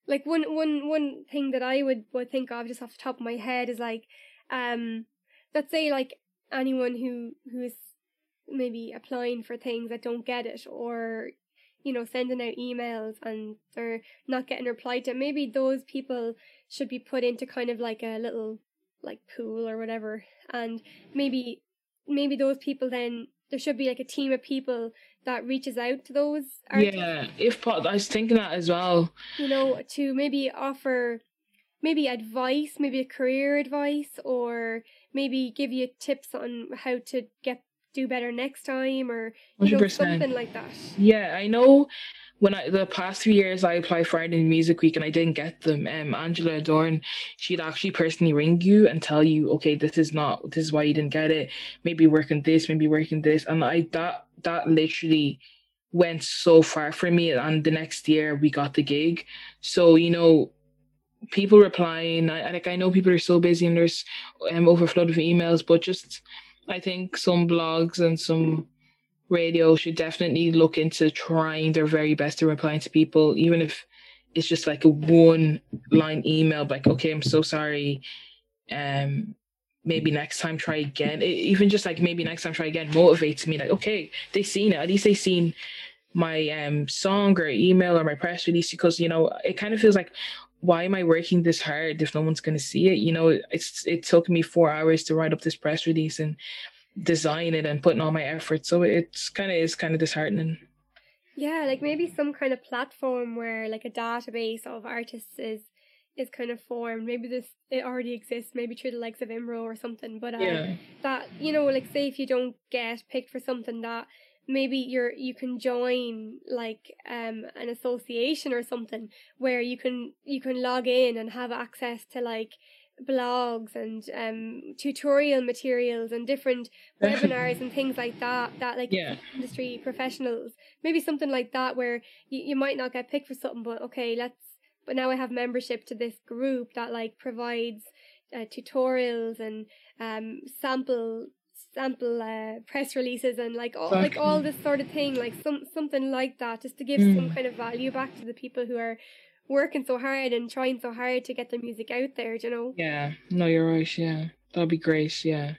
Like one one one thing that I would would think of just off the top of my head is like, um, let's say like anyone who who is maybe applying for things that don't get it or you know sending out emails and they're not getting replied to maybe those people should be put into kind of like a little like pool or whatever and maybe maybe those people then there should be like a team of people that reaches out to those artists. Yeah, if I was thinking that as well. You know, to maybe offer maybe advice, maybe a career advice, or maybe give you tips on how to get do better next time, or you know, something like that. Yeah, I know when I the past three years I applied for Ireland Music Week and I didn't get them. Um, Angela Dorgan, she'd actually personally ring you and tell you, okay, this is not this is why you didn't get it. Maybe working this, maybe working this, and I that that literally went so far for me. And the next year we got the gig. So you know, people replying. I like I know people are so busy and there's um overflow of emails, but just I think some blogs and some radio should definitely look into trying their very best to reply to people, even if it's just like a one line email, like, okay, I'm so sorry. Um, maybe next time try again. It, even just like maybe next time try again motivates me. Like, okay, they've seen it. At least they've seen my um song or email or my press release because you know it kind of feels like why am I working this hard if no one's gonna see it? You know, it's it took me four hours to write up this press release and design it and putting all my effort. So it's kind of is kind of disheartening. Yeah, like maybe some kind of platform where like a database of artists is is kind of formed. Maybe this it already exists, maybe through the likes of IMRO or something. But uh, yeah. that you know, like say if you don't get picked for something that maybe you're you can join like um an association or something where you can you can log in and have access to like blogs and um tutorial materials and different webinars and things like that that like yeah. industry professionals maybe something like that where you, you might not get picked for something but okay let's but now i have membership to this group that like provides uh, tutorials and um sample sample uh, press releases and like all like all this sort of thing like some something like that just to give mm. some kind of value back to the people who are working so hard and trying so hard to get their music out there, you know? Yeah, no, you're right. Yeah, that'd be great. Yeah.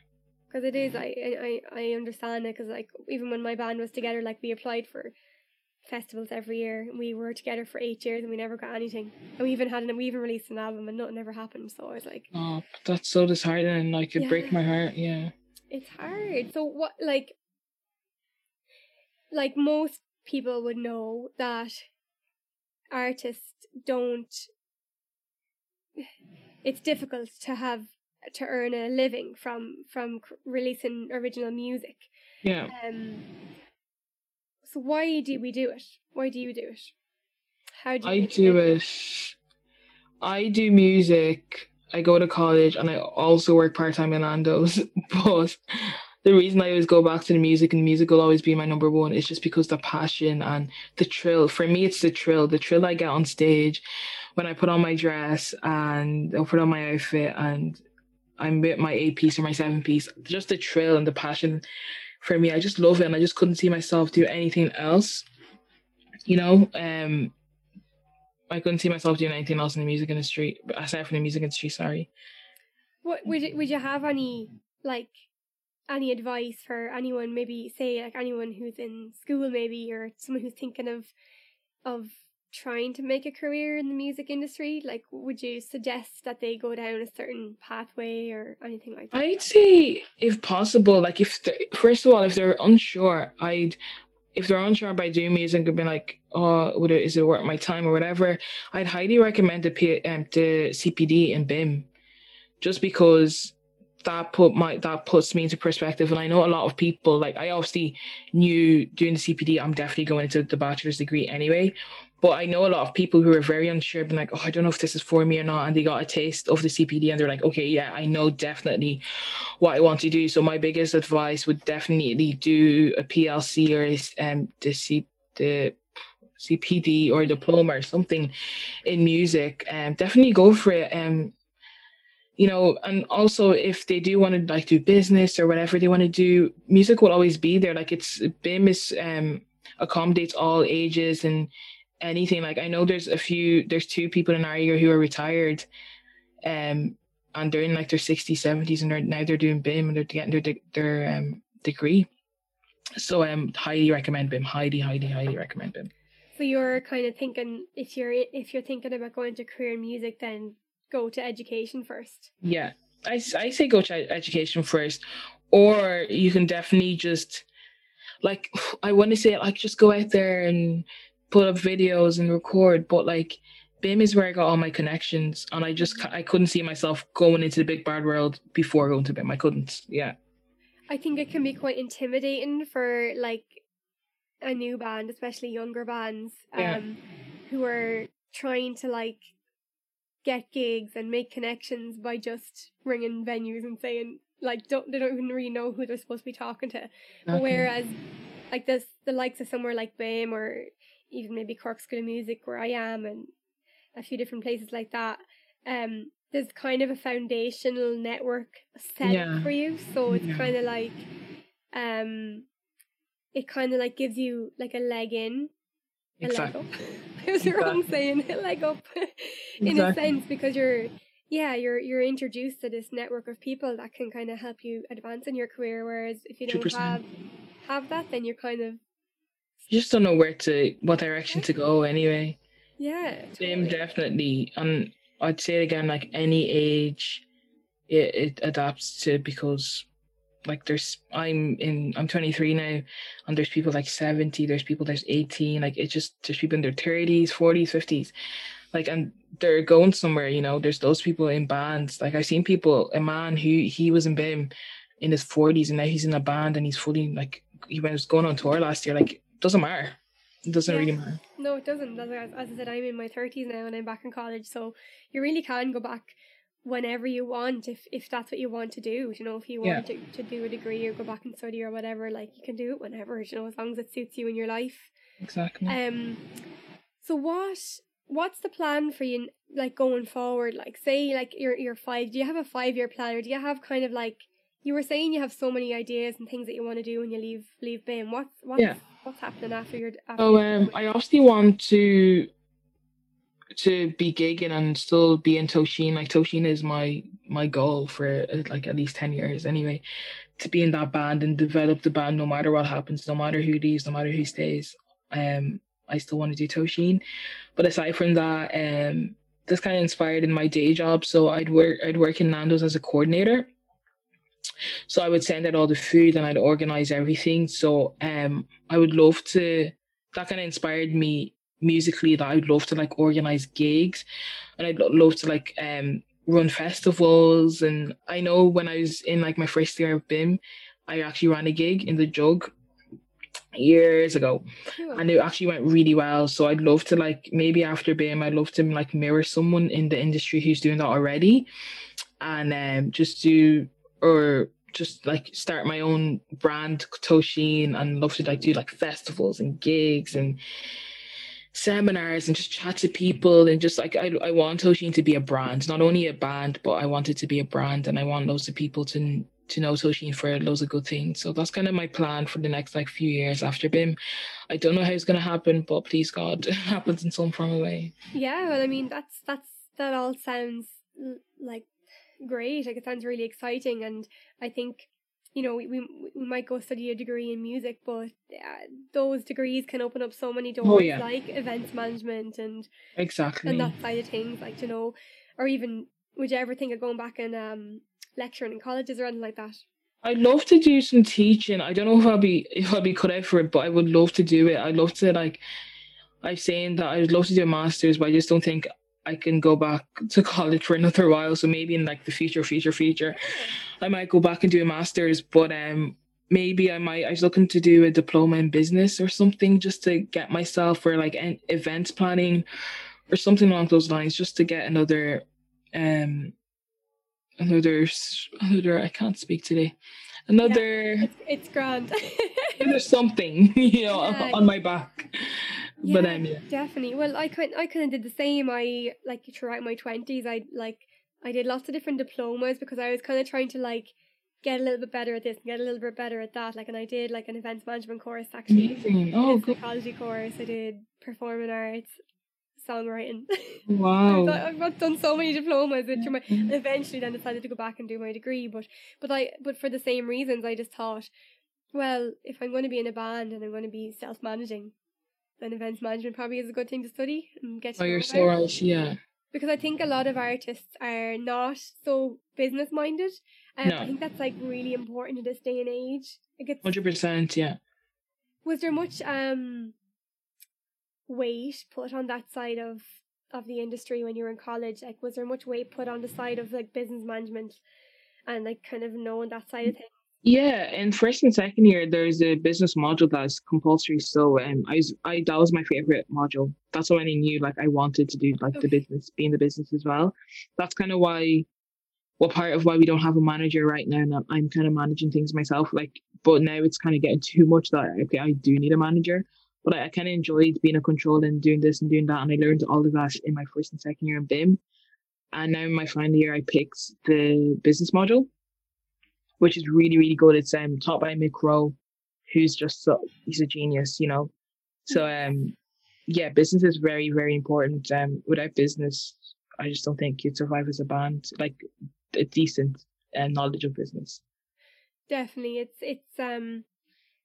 Because it is, I, I, I understand it. Because like even when my band was together, like we applied for festivals every year. And we were together for eight years and we never got anything. And we even had an, we even released an album and nothing ever happened. So I was like, Oh, that's so disheartening. Like it Yeah. break my heart. Yeah. it's hard. So what like like most people would know that artists don't it's difficult to have to earn a living from from releasing original music. Yeah. Um so why do we do it? Why do you do it? How do you I do living? it. I do music. I go to college and I also work part time in Nando's. But the reason I always go back to the music and music will always be my number one is just because the passion and the thrill. For me, it's the thrill. The thrill I get on stage when I put on my dress and I put on my outfit and I'm with my eight piece or my seven piece. Just the thrill and the passion for me. I just love it and I just couldn't see myself do anything else. You know, um, I couldn't see myself doing anything else in the music industry, aside from the music industry. Sorry. What would would you have any like any advice for anyone maybe say like anyone who's in school maybe or someone who's thinking of of trying to make a career in the music industry like would you suggest that they go down a certain pathway or anything like that? I'd say, if possible, like if first of all, if they're unsure, I'd if they're unsure about doing music and be like, oh, would it is it worth my time or whatever, I'd highly recommend the P, um, the CPD and BIMM, just because that put my that puts me into perspective. And I know a lot of people like I obviously knew doing the CPD, I'm definitely going into the bachelor's degree anyway. But I know a lot of people who are very unsure, being like, oh, I don't know if this is for me or not. And they got a taste of the CPD and they're like, okay, yeah, I know definitely what I want to do. So my biggest advice would definitely do a PLC or um, the, C, the CPD or diploma or something in music. Um, definitely go for it. Um, you know, and also if they do want to like do business or whatever they want to do, music will always be there. Like it's BIMM is um accommodates all ages and anything. Like I know there's a few, there's two people in our year who are retired, um, and they're in like their 60s, 70s, and they're now they're doing BIMM and they're getting their their um degree. So um, highly recommend BIMM. Highly, highly, highly recommend BIMM. so you're kind of thinking if you're if you're thinking about going to career in music then go to education first Yeah, I, I say go to education first, or you can definitely just like I want to say like just go out there and put up videos and record, but like BIMM is where I got all my connections, and I just I couldn't see myself going into the big bad world before going to BIMM. I couldn't. Yeah, I think it can be quite intimidating for like a new band, especially younger bands, um, Yeah. who are trying to like get gigs and make connections by just ringing venues and saying like don't they don't even really know who they're supposed to be talking to. Nothing. whereas like this the likes of somewhere like BIMM or even maybe Cork School of Music where I am and a few different places like that, um, there's kind of a foundational network set Yeah. for you. So it's Yeah. kind of like um it kind of like gives you like a leg in a exactly. leg up. It was the wrong saying a leg up in Exactly. a sense because you're yeah you're you're introduced to this network of people that can kind of help you advance in your career whereas if you don't 100%. have have that then you're kind of You just don't know where to what direction to go anyway. yeah totally. definitely, and I'd say it again, like any age, it, it adapts to because, like, there's I'm in I'm 23 now, and there's people like 70, there's people there's 18, like it's just there's people in their 30s, 40s, 50s, like, and they're going somewhere. You know, there's those people in bands. Like I've seen people, a man who he was in BIMM in his 40s, and now he's in a band and he's fully like he was going on tour last year. Like, doesn't matter. It doesn't Yeah. really matter. No, it doesn't. As, I- said, I'm in my thirties now, and I'm back in college, so you really can go back whenever you want, if if that's what you want to do. You know, if you Yeah. want to, to do a degree or go back and study or whatever, like you can do it whenever. You know, as long as it suits you in your life. Exactly. Um, so what what's the plan for you, like going forward? Like, say, like you're you're five. Do you have a five year plan, or do you have kind of like you were saying you have so many ideas and things that you want to do when you leave leave BIMM? What's what's Yeah. what's happening after your after So um, I obviously want to to be gigging and still be in Tosheen. Like Tosheen is my my goal for uh, like at least ten years anyway. To be in that band and develop the band no matter what happens, no matter who leaves, no matter who stays. Um, I still want to do Tosheen. But aside from that, um, this kind of inspired in my day job. So I'd work I'd work in Nando's as a coordinator. So I would send out all the food and I'd organize everything. So um I would love to that kind of inspired me musically that I'd love to like organize gigs. And I'd love to like um run festivals. And I know when I was in like my first year of BIMM I actually ran a gig in the jug years ago. Cool. and it actually went really well. So i'd love to like maybe after BIMM i'd love to like mirror someone in the industry who's doing that already. And um just do or just like start my own brand Tosheen and love to like do like festivals and gigs and seminars and just chat to people and just like I, I want Tosheen to be a brand not only a band but I want it to be a brand and I want loads of people to to know Tosheen for loads of good things. So that's kind of my plan for the next like few years after BIMM. I don't know how it's gonna happen, but please God, it happens in some form of way. Yeah, well, I mean that's that's that all sounds like great. Like it sounds really exciting, and I think you know we we, we might go study a degree in music, but uh, those degrees can open up so many doors, oh, yeah. like events management and exactly and that side of things, like you know, or even would you ever think of going back and um lecturing in colleges or anything like that? I'd love to do some teaching. I don't know if I'll be if I'll be cut out for it, but I would love to do it. I'd love to like I'm saying that I'd love to do a master's, but I just don't think I can go back to college for another while. So maybe in like the future, future, future, I might go back and do a master's. But um maybe I might I was looking to do a diploma in business or something just to get myself for like an events planning or something along those lines, just to get another um another another I can't speak today. Another yeah, it's, it's grand. there's something, you know, yeah. on my back. Yeah, but um yeah. Definitely. Well I kind I kinda did the same. I like throughout my twenties I like I did lots of different diplomas because I was kinda trying to like get a little bit better at this and get a little bit better at that. Like and I did like an events management course actually. Amazing. Oh psychology course. I did performing arts songwriting. Wow. I've, I've, done so many diplomas which my, eventually then decided to go back and do my degree. But but I but for the same reasons I just thought, well, if I'm going to be in a band and I'm going to be self managing, then events management probably is a good thing to study and get. Oh, you're so right. Yeah. Because I think a lot of artists are not so business minded. Um, no. I think that's like really important in this day and age. Hundred percent, yeah. Was there much um weight put on that side of of the industry when you were in college? Like, was there much weight put on the side of like business management and like kind of knowing that side of things? Yeah, in first and second year, there's a business module that's compulsory. So, um, I, I that was my favorite module. That's when I knew. Like, I wanted to do like okay. the business, be in the business as well. That's kind of why, what part of why we don't have a manager right now. And I'm kind of managing things myself. Like, but now it's kind of getting too much that okay, I do need a manager but I, I kind of enjoyed being a control and doing this and doing that. And I learned all of that in my first and second year in BIMM. And now in my final year, I picked the business module, which is really, really good. It's um, taught by Mick Rowe, who's just so, he's a genius, you know. So, um, yeah, business is very, very important. Um, without business, I just don't think you'd survive as a band. Like a decent uh, knowledge of business. Definitely, it's it's um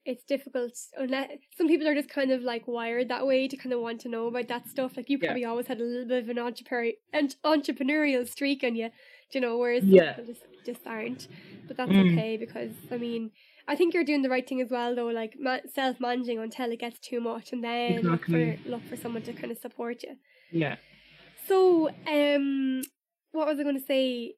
it's difficult unless some people are just kind of like wired that way to kind of want to know about that stuff. Like you probably yeah. always had a little bit of an entrepreneur entrepreneurial streak in you, you know, whereas yeah. people just just aren't. But that's mm. okay because I mean, I think you're doing the right thing as well, though. Like ma- self managing until it gets too much, and then exactly. look for look for someone to kind of support you. Yeah. So, um, what was I going to say?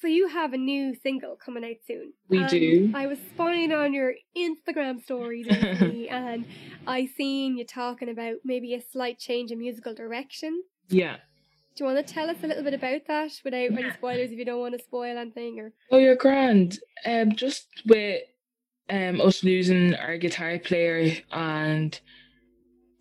So you have a new single coming out soon. We do. I was spying on your Instagram stories and I seen you talking about maybe a slight change in musical direction. Yeah. Do you want to tell us a little bit about that without any spoilers if you don't want to spoil anything or? Oh, you're grand. Um, just with um us losing our guitar player and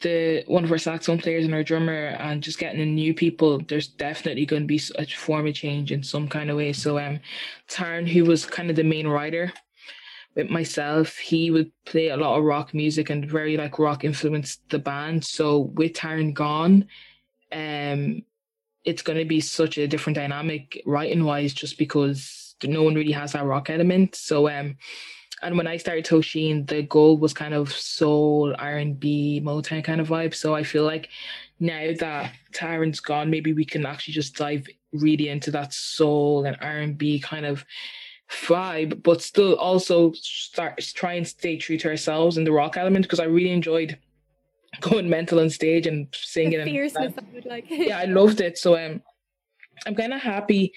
the one of our saxophone players and our drummer and just getting in new people, there's definitely going to be a form of change in some kind of way. So um, Taryn, who was kind of the main writer with myself, he would play a lot of rock music and very like rock influenced the band. So with Taryn gone, um, it's going to be such a different dynamic writing wise, just because no one really has that rock element. So um, and when I started Tosheen, the goal was kind of soul, R and B, Motown kind of vibe. So I feel like now that Taryn's gone, maybe we can actually just dive really into that soul and R and B kind of vibe, but still also start try and stay true to ourselves in the rock element because I really enjoyed going mental on stage and singing. The fierceness and, of it, like yeah, I loved it. So um, I'm kind of happy.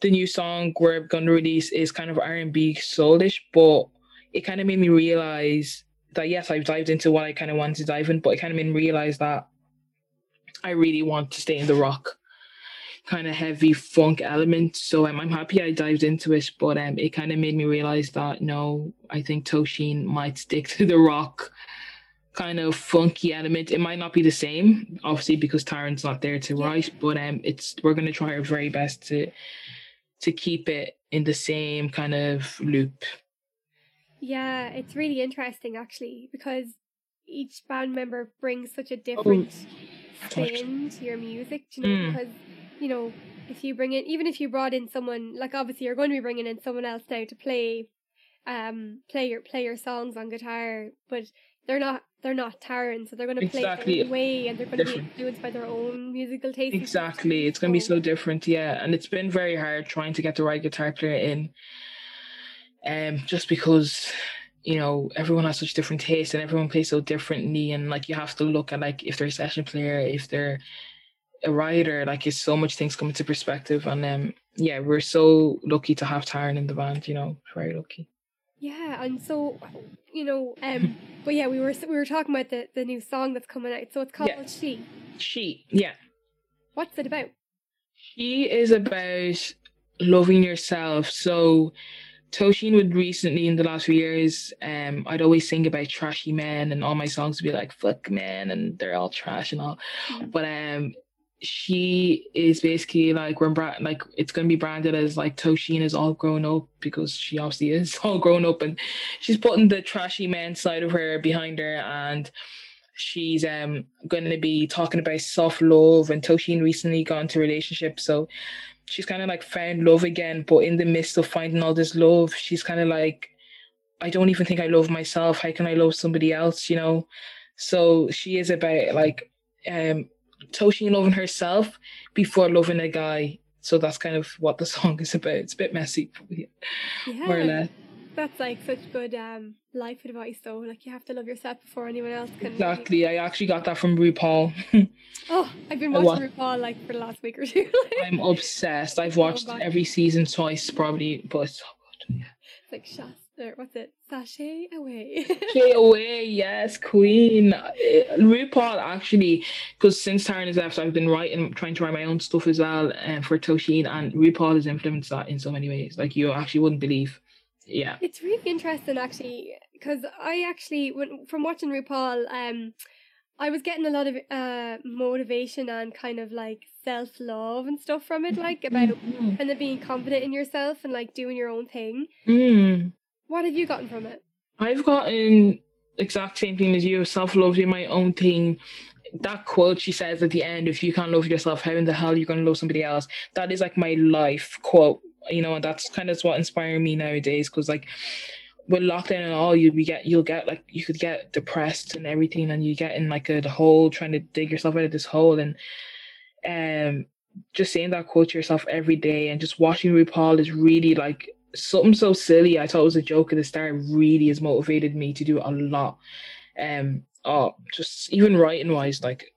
The new song we're going to release is kind of R and B soulish, but it kind of made me realize that yes, I've dived into what I kind of wanted to dive in, but it kind of made me realize that I really want to stay in the rock kind of heavy funk element. So um, I'm happy I dived into it, but um, it kind of made me realize that no, I think Tosheen might stick to the rock kind of funky element. It might not be the same, obviously, because Taryn's not there to write, but um, it's we're gonna try our very best to to keep it in the same kind of loop. Yeah, it's really interesting actually because each band member brings such a different spin to your music, you know, Mm. because you know, if you bring in even if you brought in someone like obviously you're going to be bringing in someone else now to play um play your play your songs on guitar, but they're not they're not Taryn, so they're going to play Exactly. it their own way and they're going to be influenced by their own musical taste. Exactly. It's gonna be So- so different, yeah. And it's been very hard trying to get the right guitar player in. Um, just because, you know, everyone has such different tastes and everyone plays so differently and like you have to look at like if they're a session player, if they're a writer, like it's so much things come into perspective and um yeah, we're so lucky to have Taryn in the band, you know, very lucky. Yeah, and so you know, um, but yeah, we were we were talking about the the new song that's coming out. So it's called Yeah. She. She, yeah. What's it about? She is about loving yourself. So Tosheen would recently in the last few years, um, I'd always sing about trashy men and all my songs would be like fuck men and they're all trash and all. Mm. But um she is basically like we're bra- like it's gonna be branded as like Tosheen is all grown up because she obviously is all grown up and she's putting the trashy man side of her behind her and she's um gonna be talking about self love and Tosheen recently got into relationship so she's kind of like found love again but in the midst of finding all this love she's kind of like I don't even think I love myself. How can I love somebody else? you know? So she is about like um Tosheen loving herself before loving a guy. So that's kind of what the song is about. It's a bit messy yeah, more or less. That's like such good um life advice though. Like you have to love yourself before anyone else can. exactly. I actually got that from RuPaul. Oh, I've been watching wa- RuPaul like for the last week or two. I'm obsessed. I've watched bad. every season twice probably but it's so good. It's like Shasta, what's it? Sashay away. Stay away, yes, Queen. Uh, RuPaul actually, because since Taryn has left, I've been writing, trying to write my own stuff as well, um, for Tosheen, and RuPaul has influenced that in so many ways. Like you actually wouldn't believe. Yeah. It's really interesting actually because I actually when from watching RuPaul um I was getting a lot of uh motivation and kind of like self-love and stuff from it like about Mm. kind of being confident in yourself and like doing your own thing. Mm. What have you gotten from it? I've gotten exact same thing as you. Self love, do my own thing. That quote she says at the end, if you can't love yourself, how in the hell are you gonna love somebody else? That is like my life quote, you know, and that's kind of what inspiring me nowadays. Cause like with lockdown and all, you we get you'll get like you could get depressed and everything, and you get in like a hole trying to dig yourself out of this hole, and um, just saying that quote to yourself every day, and just watching RuPaul is really like something so silly. I thought it was a joke at the start. Really has motivated me to do a lot. Um, oh, just even writing wise, like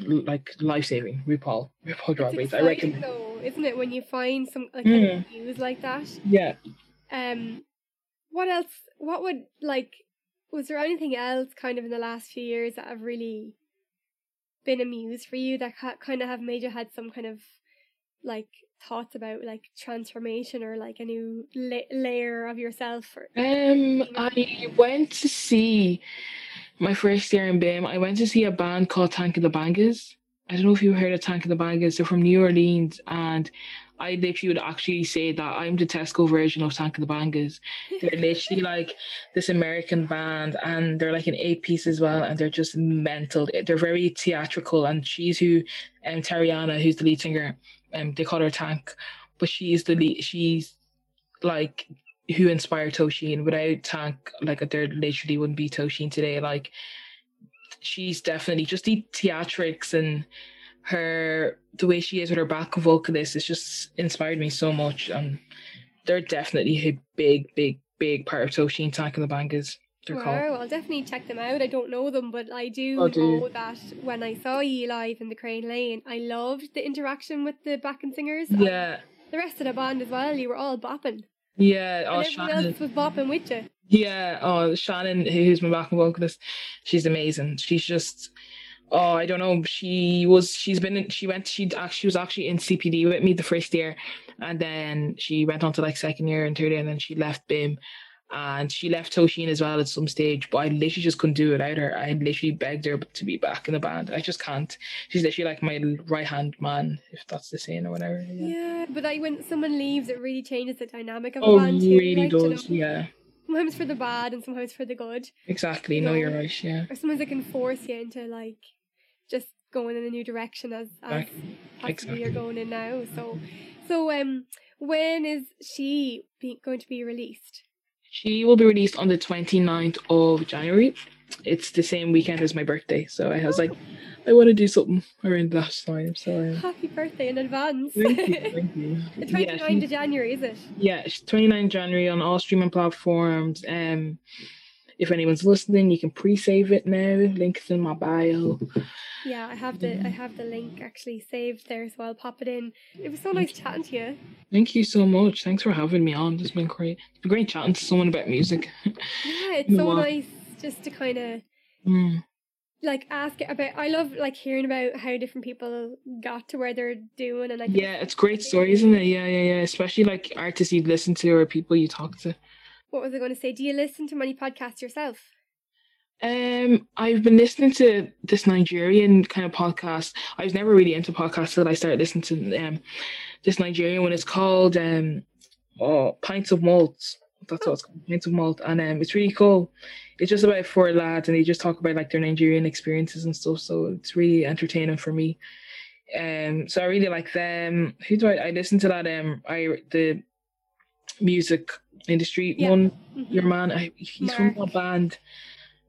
like life saving. RuPaul, RuPaul Drag Race. I reckon. though, isn't it, when you find some like Mm. views like that? Yeah. Um, what else? What would like? Was there anything else kind of in the last few years that have really been a muse for you that ha- kind of have made you had some kind of like thoughts about like transformation or like a new la- layer of yourself? Or Um, I went to see my first year in BIMM. I went to see a band called Tank of the Bangas. I don't know if you heard of Tank of the Bangas. They're from New Orleans, and I literally would actually say that I'm the Tesco version of Tank of the Bangas. They're literally like this American band, and they're like an eight piece as well, and they're just mental. They're very theatrical, and she's who, um, Tarriona, who's the lead singer, um, they call her Tank, but she's the lead. She's like who inspired Tosheen. Without Tank, like there literally wouldn't be Tosheen today. Like she's definitely just the theatrics and her the way she is with her back vocalist it's just inspired me so much and they're definitely a big big big part of Tosheen Tank and the Bangas wow, called. I'll definitely check them out. I don't know them, but I do oh, know that when I saw you live in the Crane Lane, I loved the interaction with the backing singers. Yeah. The rest of the band as well, you were all bopping. Yeah, oh, Shannon. else was bopping with you. Yeah, oh, Shannon, who's my backing vocalist, she's amazing. She's just, oh, I don't know. She was, she's been, in, she went, she actually was actually in CPD with me the first year, and then she went on to like second year and third year, and then she left BIMM, and she left Tosheen as well at some stage. But I literally just couldn't do it without her. I literally begged her to be back in the band. I just can't. She's literally like my right hand man, if that's the saying or whatever. Yeah. yeah, but like when someone leaves, it really changes the dynamic of oh, a band. Oh, really like, does. You know? Yeah sometimes for the bad and sometimes for the good. Exactly. You know? No, you're right. Yeah. Or sometimes it can force you into like just going in a new direction as as possibly you're going in now. So, so um, when is she be, going to be released? She will be released on the 29th of January. It's the same weekend as my birthday, so I was like, I want to do something around that time. So happy birthday in advance. Thank you. Thank you. the 29th yeah, of January, is it? Yeah, 29th January on all streaming platforms. Um, if anyone's listening, you can pre-save it now. Link's in my bio. Yeah, I have the I have the link actually saved there, so I'll pop it in. It was so nice chatting to you. Thank you so much. Thanks for having me on. It's been great. It's been great chatting to someone about music. Yeah, it's so nice just to kind of mm like ask about i love like hearing about how different people got to where they're doing and like yeah it's great story isn't it yeah yeah yeah especially like artists you listen to or people you talk to what was i going to say do you listen to many podcasts yourself um i've been listening to this nigerian kind of podcast i was never really into podcasts until i started listening to um this nigerian one it's called um oh pints of Malt. that's what it's called pints of malt and um it's really cool it's just about four lads and they just talk about like their Nigerian experiences and stuff. So it's really entertaining for me. Um, so I really like them. Who do I? I listen to that. Um, I the music industry yeah. one. Mm-hmm. Your man. I, he's Mark. from a band.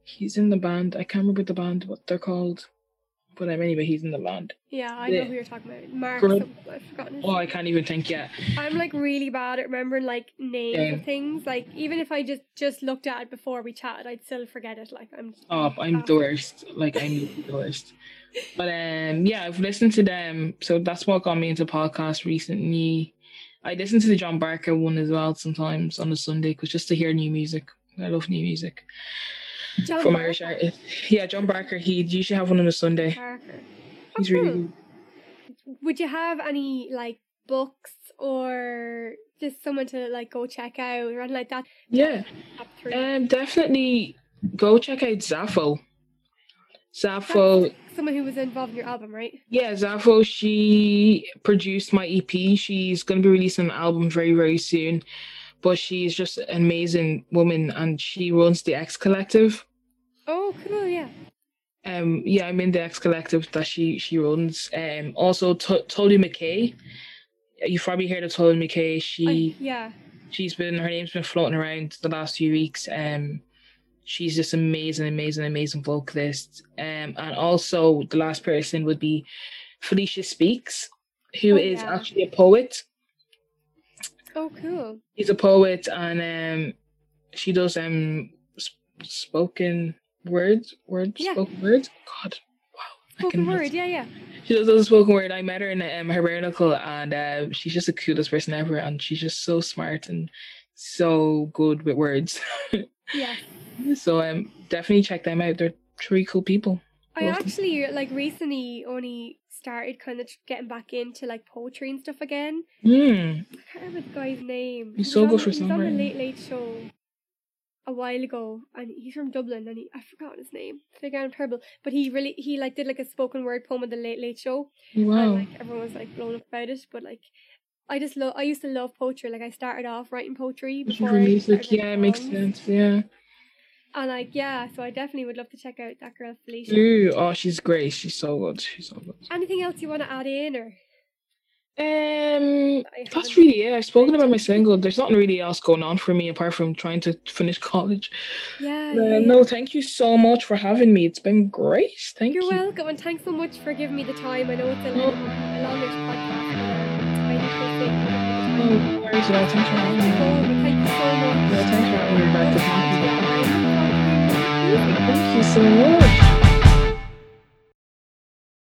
He's in the band. I can't remember the band what they're called. But um, anyway, he's in the band. Yeah, I know who you're talking about. Mark. I've forgotten. oh, I can't even think yet. I'm like really bad at remembering like names of things. Like even if I just just looked at it before we chatted, I'd still forget it. Like I'm. Oh, I'm the worst. Like I'm the worst. But um, yeah, I've listened to them, so that's what got me into podcasts recently. I listen to the John Barker one as well sometimes on a Sunday, because just to hear new music. I love new music. John from Irish artists. Yeah, John Barker. He usually have one on a Sunday. Barker. He's really good. Would you have any like books or just someone to like go check out or anything like that? Yeah. Um, definitely go check out Zafo. someone who was involved in your album, right? Yeah, Zafo. She produced my EP. She's going to be releasing an album very, very soon but she's just an amazing woman and she runs the X Collective. Oh, cool, yeah. Um, yeah, I'm in the X Collective that she she runs. Um, also T- Tolu Makay. You've probably heard of Tolu Makay. She yeah. She's been her name's been floating around the last few weeks. Um, she's just amazing, amazing, amazing vocalist. Um, and also the last person would be FeliSpeaks, who oh, is yeah. actually a poet. Oh, cool. He's a poet, and um, she does um sp- spoken words, words, yeah. spoken words. God, wow. Spoken word, yeah, yeah. She does a spoken word. I met her in um, Hibernacle, and uh, she's just the coolest person ever, and she's just so smart and so good with words. yeah. So um, definitely check them out. They're three cool people. I actually like recently only started kind of getting back into like poetry and stuff again. Mm. I can't remember the guy's name. He's, he's so good for He's on the Late Late Show a while ago, and he's from Dublin, and he I forgot his name. Figure I'm terrible, but he really he like did like a spoken word poem on the Late Late Show. Wow. And like everyone was like blown up about it, but like. I just love. I used to love poetry. Like I started off writing poetry before. Music, yeah, it makes sense. Yeah. And like, yeah, so I definitely would love to check out that girl Felicia. Ooh, oh, she's great. She's so good. She's so good. Anything else you want to add in or? Um, that's really it. I've spoken about my single. There's nothing really else going on for me apart from trying to finish college. Yeah. Uh, yeah, no, thank you so much for having me. It's been great. Thank You're you. welcome, and thanks so much for giving me the time. I know it's a, little, a longish Thank you so much.